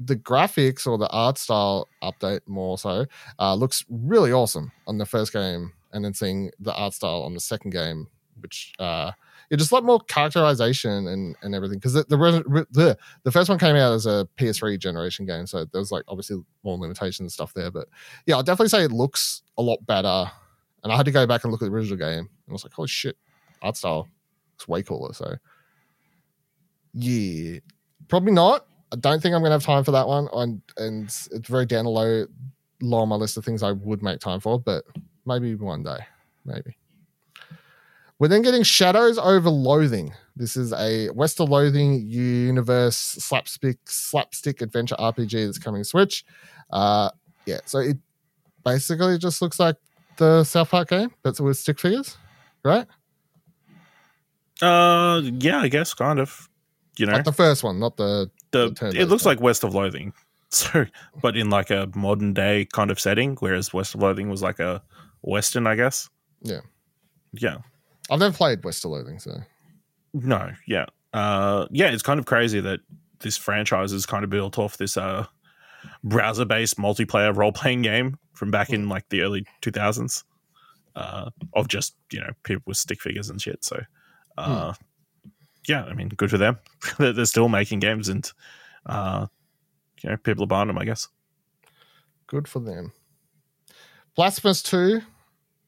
the graphics or the art style update more so uh, looks really awesome on the first game and then seeing the art style on the second game, which uh, yeah, just a lot more characterization and, and everything. Because the, the the the first one came out as a PS3 generation game, so there was like obviously more limitations and stuff there. But yeah, I'll definitely say it looks a lot better. And I had to go back and look at the original game, and I was like, holy shit, art style looks way cooler. So yeah, probably not. I don't think I'm to have time for that one, and, and it's very down low, low on my list of things I would make time for, but maybe one day, maybe. We're then getting Shadows Over Loathing. This is a West of Loathing universe slapstick slapstick adventure RPG that's coming to Switch. Uh, yeah, so it basically just looks like the South Park game, but with stick figures, right? Uh, yeah, I guess kind of. You know, like the first one, not the. the, the it looks like West of Loathing, (laughs) so but in like a modern day kind of setting, whereas West of Loathing was like a western, I guess. Yeah. Yeah. I've never played West of Loathing, so. No, yeah. Uh, yeah, it's kind of crazy that this franchise is kind of built off this uh, browser based multiplayer role playing game from back in like the early 2000s uh, of just, you know, people with stick figures and shit. So, uh, hmm. yeah, I mean, good for them. (laughs) They're still making games and, uh, you know, people are buying them, I guess. Good for them. Blasphemous 2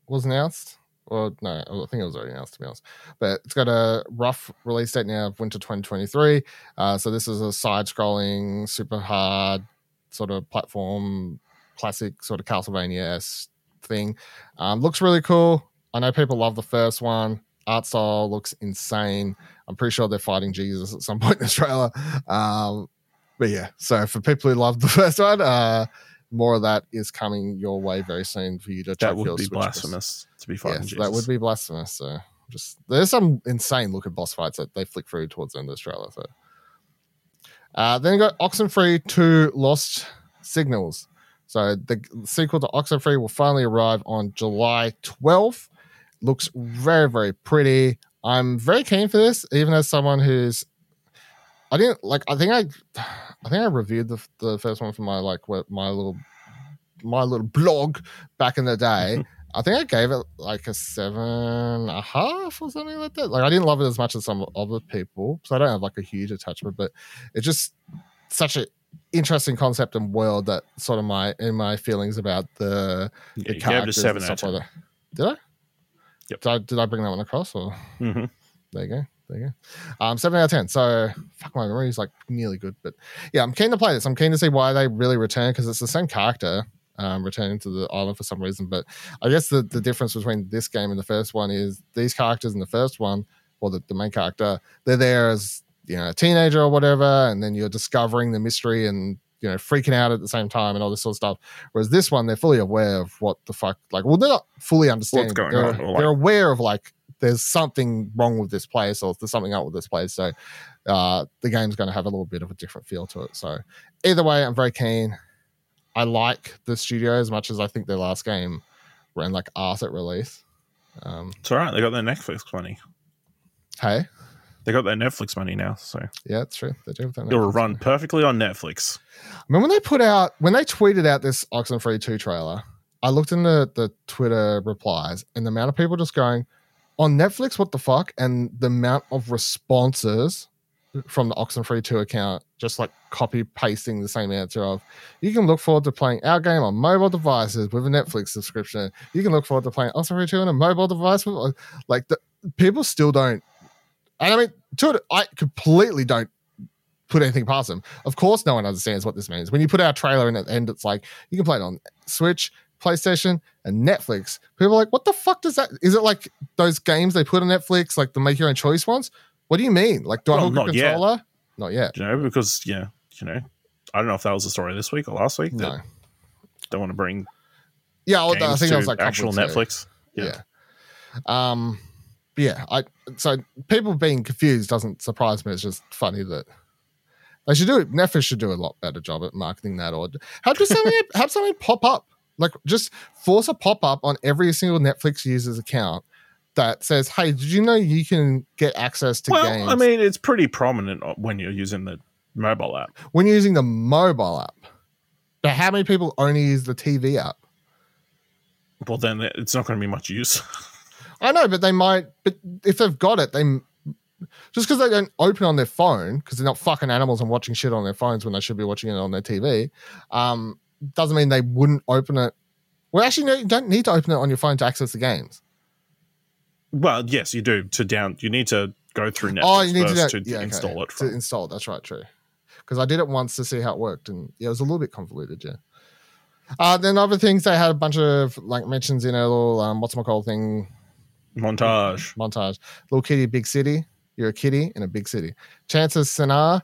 was announced. Well, no, I think it was already announced to be honest. But it's got a rough release date now of winter 2023. Uh, so this is a side-scrolling, super hard sort of platform, classic sort of Castlevania s thing. Um, looks really cool. I know people love the first one. Art style looks insane. I'm pretty sure they're fighting Jesus at some (laughs) point in this trailer. Um, but yeah, so for people who love the (laughs) first one, uh, more of that is coming your way very soon for you to. Check. That would be blasphemous to be fighting. Yes, Jesus. that would be blasphemous. So just there's some insane looking boss fights that they flick through towards the end of this trailer. So uh, then you got Oxenfree 2 Lost Signals. So the sequel to Oxenfree will finally arrive on July 12th. Looks very, very pretty. I'm very keen for this, even as someone who's I didn't like. I think I, I think I reviewed the the first one for my like what my little my little blog back in the day. (laughs) I think I gave it like a seven and a half or something like that. Like I didn't love it as much as some other people, so I don't have like a huge attachment. But it's just such an interesting concept and world that sort of my in my feelings about the, yeah, the characters and stuff like that. Did I? Yep. Did I, did I bring that one across? Or mm-hmm. there you go. There you go. Um, seven out of ten. So fuck, my memory is like nearly good, but yeah, I'm keen to play this. I'm keen to see why they really return because it's the same character um, returning to the island for some reason. But I guess the, the difference between this game and the first one is these characters in the first one, or the, the main character, they're there as you know a teenager or whatever, and then you're discovering the mystery and you know freaking out at the same time and all this sort of stuff. Whereas this one, they're fully aware of what the fuck. Like, well, they're not fully understanding. What's They're, they're aware of like there's something wrong with this place or there's something up with this place. So uh, the game's going to have a little bit of a different feel to it. So either way, I'm very keen. I like the studio as much as I think their last game ran like arse at release. Um, it's all right. They got their Netflix money. Hey, they got their Netflix money now. So yeah, it's true. They do. It'll run money. perfectly on Netflix. I mean, when they put out when they tweeted out this Oxenfree two trailer, I looked in the the Twitter replies and the amount of people just going, on Netflix, what the fuck? And the amount of responses from the Oxenfree 2 account, just like copy pasting the same answer of, you can look forward to playing our game on mobile devices with a Netflix subscription. You can look forward to playing Oxenfree 2 on a mobile device. With, like, the, people still don't. And I mean, to it, I completely don't put anything past them. Of course, no one understands what this means. When you put our trailer in at the end, it's like, you can play it on Switch, PlayStation, and Netflix. People are like, what the fuck does that? Is it like those games they put on Netflix, like the make your own choice ones? What do you mean? Like, do well, I hook a controller? Yet. Not yet. You know, because yeah, you know, I don't know if that was the story this week or last week. No, don't want to bring. Yeah, well, I think that was like actual Netflix. Yeah. yeah. Um. Yeah. I so people being confused doesn't surprise me. It's just funny that they should do it. Netflix should do a lot better job at marketing that, or have just something (laughs) have something pop up like just force a pop up on every single Netflix user's account that says, "Hey, did you know you can get access to well, games?" I mean, it's pretty prominent when you're using the mobile app. When you're using the mobile app, but how many people only use the TV app? Well, then it's not going to be much use. (laughs) I know, but they might. But if they've got it, they just because they don't open on their phone because they're not fucking animals and watching shit on their phones when they should be watching it on their TV, um, doesn't mean they wouldn't open it. Well, actually, no, you don't need to open it on your phone to access the games. Well, yes, you do. To down, you need to go through Netflix oh, you need to, first do, to, yeah, okay. install it. To install it. That's right, true. Because I did it once to see how it worked, and yeah, it was a little bit convoluted. Yeah. Uh, then other things they had a bunch of like mentions in a little um, what's my call thing Montage. montage. Little kitty, big city. You're a kitty in a big city. Chants of Sennaar,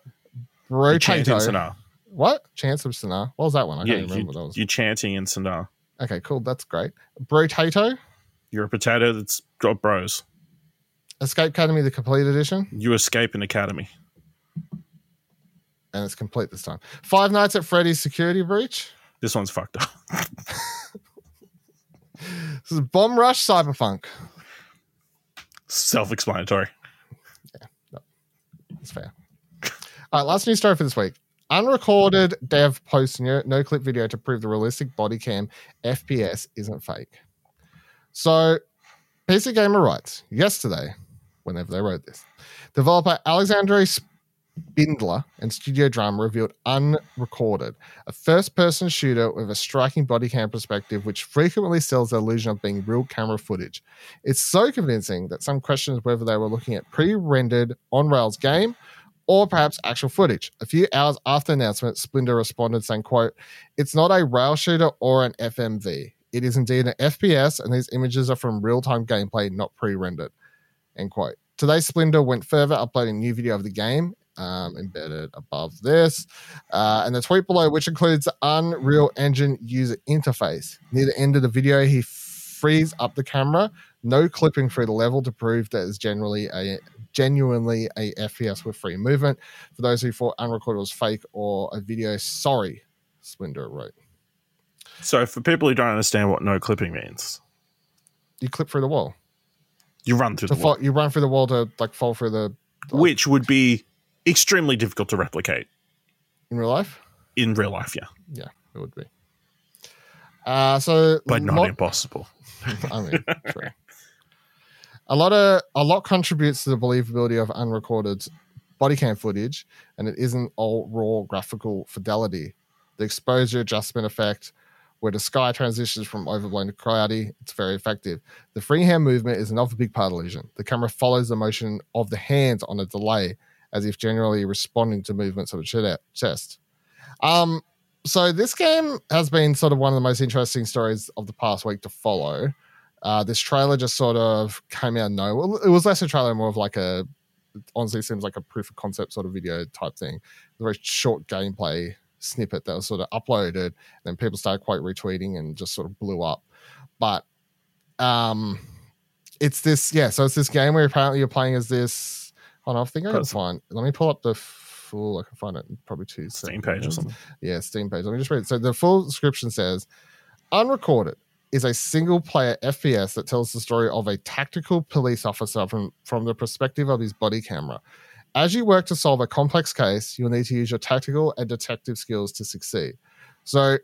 You're Rotato. Sanaa. What? Chants of Sennaar. What was that one? I Yeah, can't remember you, what that was. you're chanting in Sanaa. okay, cool. That's great. Brotato, You're a potato that's got bros. Escape Academy, the complete edition, You escape an academy. and it's complete this time. Five Nights at Freddy's Security Breach. This one's fucked up. (laughs) This is Bomb Rush Cyberpunk. Self-explanatory. Yeah. That's fair. All right, last news story for this week. Unrecorded dev posts no, no clip video to prove the realistic body cam FPS isn't fake. So, PC Gamer writes yesterday, whenever they wrote this, developer Alexandre Spindler and Studio Drama revealed Unrecorded, a first person shooter with a striking body cam perspective, which frequently sells the illusion of being real camera footage. It's so convincing that some questions whether they were looking at pre rendered on Rails game or perhaps actual footage. A few hours after announcement, Spindler responded saying, quote, It's not a rail shooter or an FMV. It is indeed an FPS, and these images are from real-time gameplay, not pre-rendered. End quote. Today, Spindler went further, uploading a new video of the game, um, embedded above this. Uh, and the tweet below, which includes the Unreal Engine user interface. Near the end of the video, he frees up the camera, no clipping through the level to prove that it's generally a genuinely a FPS with free movement. For those who thought unrecorded was fake or a video, sorry, Spindler wrote. So, for people who don't understand what no clipping means, You clip through the wall. you run through the wall, you run through the wall to like fall through the which would be extremely difficult to replicate in real life. in real life. Yeah, Yeah, it would be. Uh, so but not lot- impossible. (laughs) I mean, true. A lot of a lot contributes to the believability of unrecorded body cam footage, and it isn't all raw graphical fidelity. The exposure adjustment effect, where the sky transitions from overblown to cloudy, it's very effective. The freehand movement is another big part of illusion. The camera follows the motion of the hands on a delay, as if generally responding to movements of the chest. Um, so this game has been sort of one of the most interesting stories of the past week to follow. Uh, this trailer just sort of came out of nowhere. It was less a trailer, more of like a honestly seems like a proof of concept sort of video type thing. A very short gameplay snippet that was sort of uploaded, and then people started quite retweeting and just sort of blew up. But um, it's this yeah. So it's this game where apparently you're playing as this. Hold on, I think I can find. Let me pull up the full. I can find it probably two Steam page or something. Yeah, Steam page. Let me just read it. So the full description says Unrecorded is a single player FPS that tells the story of a tactical police officer from, from the perspective of his body camera. As you work to solve a complex case, you'll need to use your tactical and detective skills to succeed. So,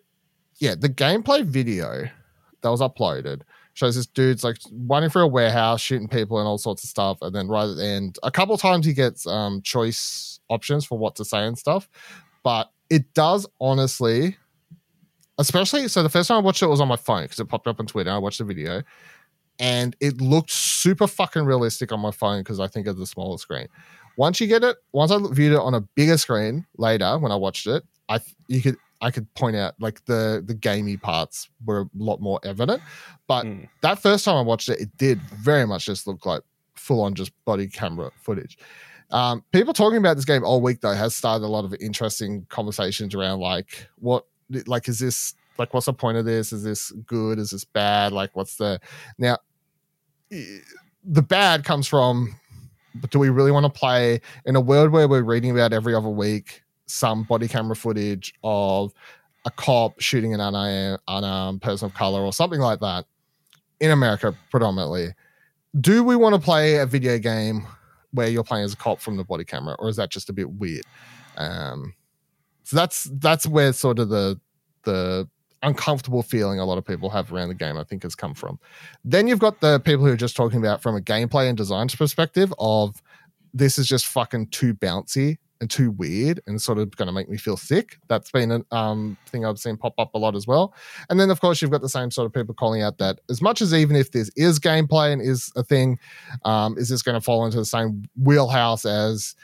yeah, the gameplay video that was uploaded shows this dude's like running through a warehouse, shooting people and all sorts of stuff. And then right at the end, a couple times he gets um, choice options for what to say and stuff. But it does honestly, especially so the first time I watched it was on my phone because it popped up on Twitter. I watched the video and it looked super fucking realistic on my phone because I think of the smaller screen. Once you get it, once I viewed it on a bigger screen later when I watched it, I you could I could point out like the the gamey parts were a lot more evident. But Mm. that first time I watched it, it did very much just look like full on just body camera footage. Um, people talking about this game all week though has started a lot of interesting conversations around like what like is this like what's the point of this? Is this good? Is this bad? Like what's the now the bad comes from but do we really want to play in a world where we're reading about every other week some body camera footage of a cop shooting an unarmed, person of color or something like that in America predominantly? Do we want to play a video game where you're playing as a cop from the body camera, or is that just a bit weird? Um, so that's that's where sort of the the uncomfortable feeling a lot of people have around the game, I think, has come from. Then you've got the people who are just talking about from a gameplay and design perspective of this is just fucking too bouncy and too weird and sort of going to make me feel sick. That's been a um, thing I've seen pop up a lot as well. And then, of course, you've got the same sort of people calling out that as much as even if this is gameplay and is a thing, um, is this going to fall into the same wheelhouse as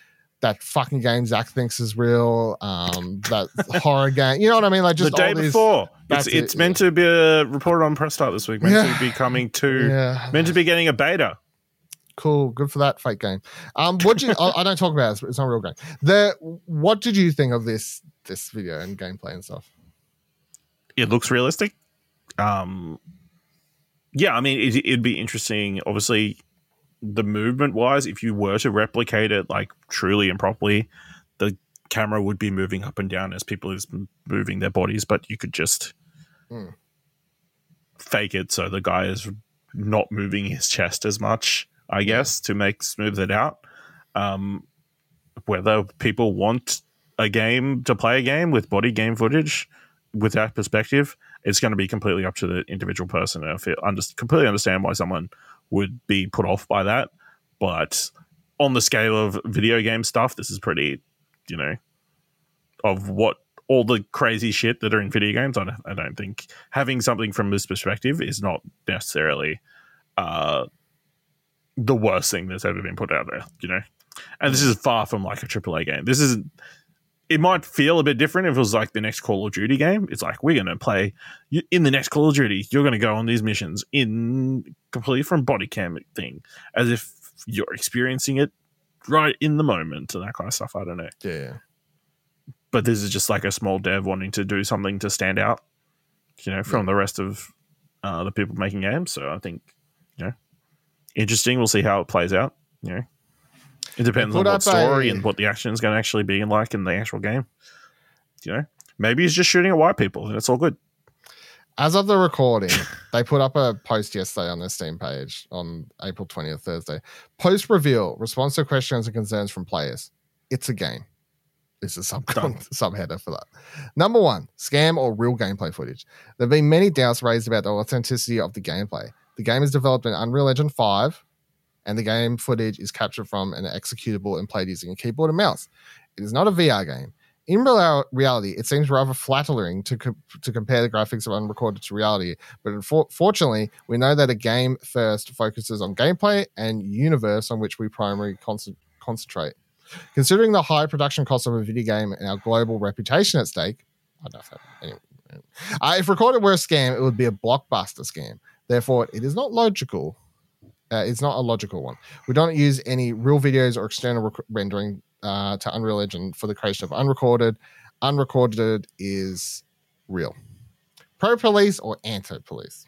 that fucking game Zach thinks is real, um, that horror game. You know what I mean? Like just the day these, before. It's, it, it's meant to be uh, reported on Press Start this week. Meant Yeah. to be coming to. Yeah, Meant to be getting a beta. cool. Good for that fake game. Um, what you? I, I don't talk about it. It's not a real game. The what did you think of this this video and gameplay and stuff? it looks realistic. Um, yeah, I mean, it, it'd be interesting. Obviously, the movement wise, if you were to replicate it like truly and properly, the camera would be moving up and down as people is moving their bodies, but you could just Hmm. fake it so the guy is not moving his chest as much. I guess to make smooth it out. Um, whether people want a game to play a game with body game footage with that perspective, it's going to be completely up to the individual person. And I feel under, completely understand why someone would be put off by that, but on the scale of video game stuff, this is pretty, you know, of what all the crazy shit that are in video games. I don't, I don't think having something from this perspective is not necessarily uh, the worst thing that's ever been put out there. You know, and this is far from like a AAA game. This isn't. It might feel a bit different if it was like the next Call of Duty game. It's like we're going to play in the next Call of Duty. You're going to go on these missions in completely from body cam thing, as if you're experiencing it right in the moment and that kind of stuff. I don't know, Yeah. but this is just like a small dev wanting to do something to stand out, you know, from the rest of uh, the people making games. So I think, you know, interesting. We'll see how it plays out. You know, it depends on what story and what the action is going to actually be like in the actual game. You know, maybe he's just shooting at white people and it's all good. As of the recording, (laughs) they put up a post yesterday on their Steam page on April 20th, Thursday. Post reveal response to questions and concerns from players. It's a game. This is sub (laughs) subheader for that. Number one, scam or real gameplay footage. There have been many doubts raised about the authenticity of the gameplay. The game is developed in Unreal Engine 5, and the game footage is captured from an executable and played using a keyboard and mouse. It is not a VR game. In real- reality, it seems rather flattering to co- to compare the graphics of unrecorded to reality. But unfortunately, we know that a game first focuses on gameplay and universe on which we primarily con- concentrate. Considering the high production cost of a video game and our global reputation at stake, I don't know. Anyway, uh, if recorded were a scam, it would be a blockbuster scam. Therefore, it is not logical. Uh, it's not a logical one. We don't use any real videos or external rec- rendering uh, to Unreal Engine for the creation of unrecorded. Unrecorded is real. Pro police or anti police?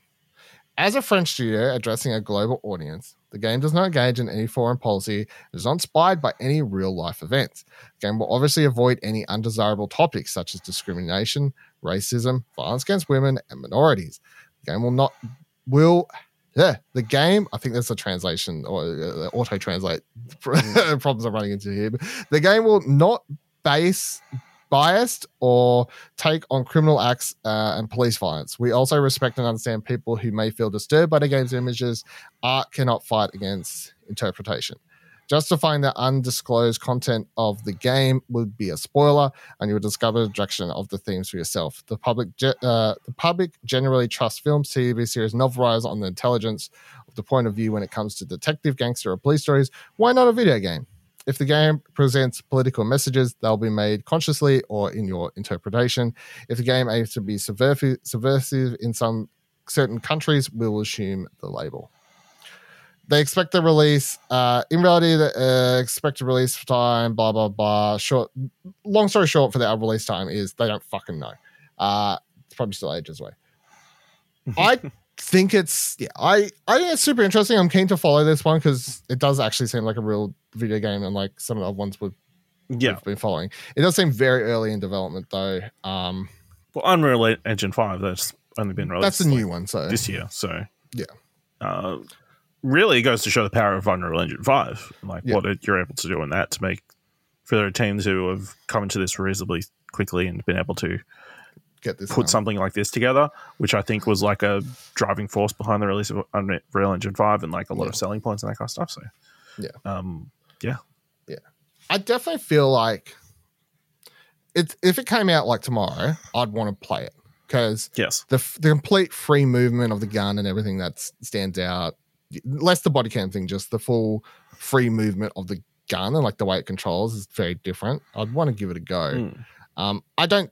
As a French studio addressing a global audience, the game does not engage in any foreign policy and is not inspired by any real life events. The game will obviously avoid any undesirable topics such as discrimination, racism, violence against women, and minorities. The game will not will yeah, the game, I think that's a translation or uh, auto translate (laughs) problems I'm running into here. But the game will not base biased or take on criminal acts uh, and police violence. We also respect and understand people who may feel disturbed by the game's images. Art cannot fight against interpretation. Justifying the undisclosed content of the game would be a spoiler, and you will discover the direction of the themes for yourself. The public, ge- uh, the public generally trusts films, TV series, novelized on the intelligence of the point of view when it comes to detective, gangster, or police stories. Why not a video game? If the game presents political messages, they'll be made consciously or in your interpretation. If the game aims to be subversive, subversive in some certain countries, we will assume the label. They expect the release. Uh, in reality, the uh, expected release time, blah blah blah. Short, long story short, for the release time is they don't fucking know. Uh, it's probably still ages away. I (laughs) think it's yeah. I I think it's super interesting. I'm keen to follow this one because it does actually seem like a real video game, and like some of the other ones we've, Yeah. we've been following. It does seem very early in development though. Um, Well, Unreal Engine 5, that's only been released. that's a like, new one, so this year. So, Yeah. Uh, really goes to show the power of Unreal Engine 5, and like Yeah. what it, you're able to do in that to make for their teams who have come into this reasonably quickly and been able to get this put something like this together, which I think was like a driving force behind the release of Unreal Engine Five and like a lot Yeah. of selling points and that kind of stuff. So Yeah. um, yeah. Yeah. I definitely feel like it if it came out like tomorrow, I'd want to play it because yes, the the complete free movement of the gun and everything that stands out, less the body cam thing, just the full free movement of the gun and like the way it controls is very different. I'd want to give it a go. Mm. Um, I don't.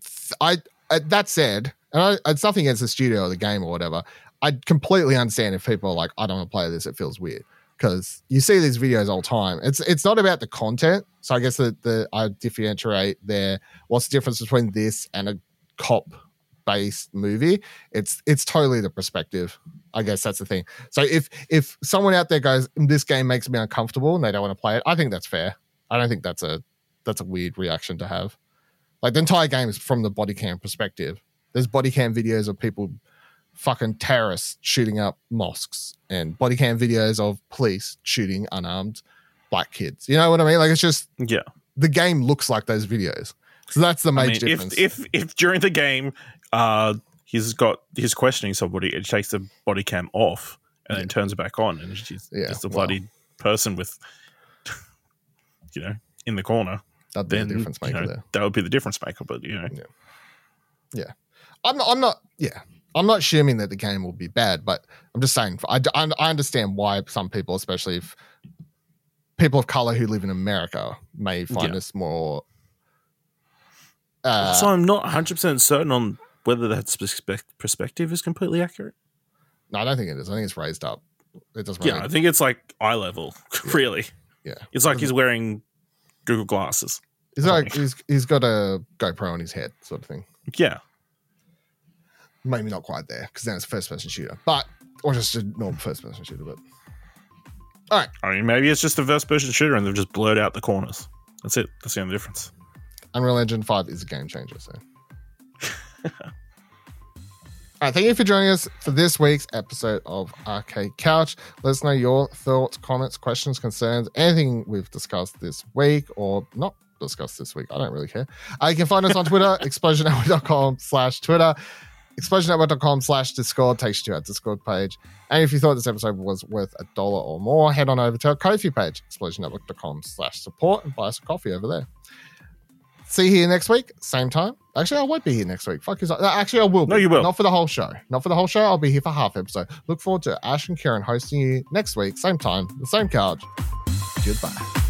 th- I uh, that said, and I, it's nothing against the studio or the game or whatever. I completely understand if people are like, I don't want to play this. It feels weird because you see these videos all the time. It's it's not about the content. So I guess that the I differentiate there. What's the difference between this and a cop based movie? It's it's totally the perspective. I guess that's the thing. So if if someone out there goes, this game makes me uncomfortable and they don't want to play it, I think that's fair. I don't think that's a that's a weird reaction to have. Like the entire game is from the body cam perspective. There's body cam videos of people fucking terrorists shooting up mosques and body cam videos of police shooting unarmed black kids. You know what I mean? Like it's just yeah. the game looks like those videos. So that's the I major mean, difference. if if if during the game, uh, he's got he's questioning somebody, it takes the body cam off and then turns it back on, and she's Yeah, just a bloody person with, (laughs) you know, in the corner. That'd be Then the difference you maker know, there. that would be the difference maker. But you know, Yeah. I'm not, I'm not, yeah, I'm not assuming that the game will be bad, but I'm just saying, I, I, I understand why some people, especially if people of color who live in America, may find Yeah. this more. Uh, so I'm not 100 percent certain on whether that perspective is completely accurate. no, I don't think it is. I think it's raised up. It doesn't. Yeah, I think it's like eye level. (laughs) really, yeah. it's like he's wearing Google glasses. He's like he's he's got a GoPro on his head, sort of thing. Yeah, Maybe not quite there because then it's a first person shooter, but or just a normal first person shooter. But all right. I mean, maybe it's just a first person shooter and they've just blurred out the corners. That's it. That's the only difference. Unreal Engine 5 is a game changer. So, all right, thank you for joining us for this week's episode of Arcade Couch. Let us know your thoughts, comments, questions, concerns, anything we've discussed this week or not discussed this week. I don't really care. Uh, you can find us on Twitter, (laughs) explosionnetwork.com slash Twitter. explosionnetwork.com slash discord takes you to our discord page and if you thought this episode was worth a dollar or more head on over to our Ko-fi page explosionnetwork.com slash support and buy us a coffee over there see you here next week same time actually i won't be here next week. Fuck is actually i will be. No, you will. not for the whole show. Not for the whole show. I'll be here for half episode. Look forward to ash and kieran hosting you next week. Same time the same couch. Goodbye